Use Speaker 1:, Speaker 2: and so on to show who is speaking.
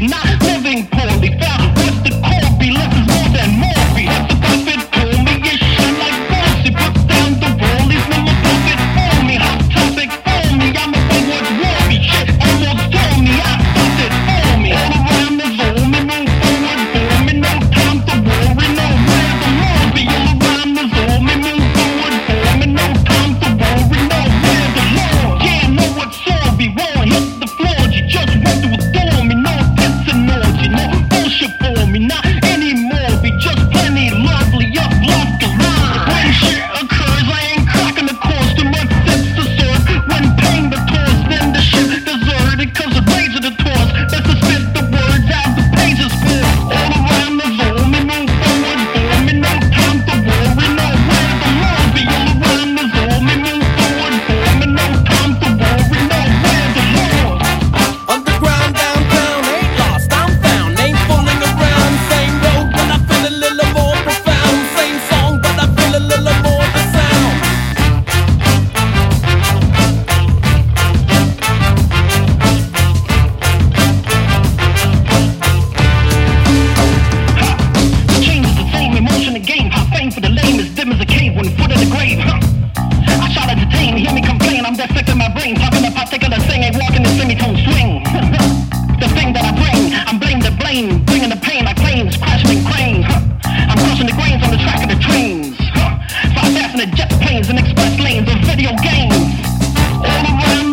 Speaker 1: not express lanes and video games. All around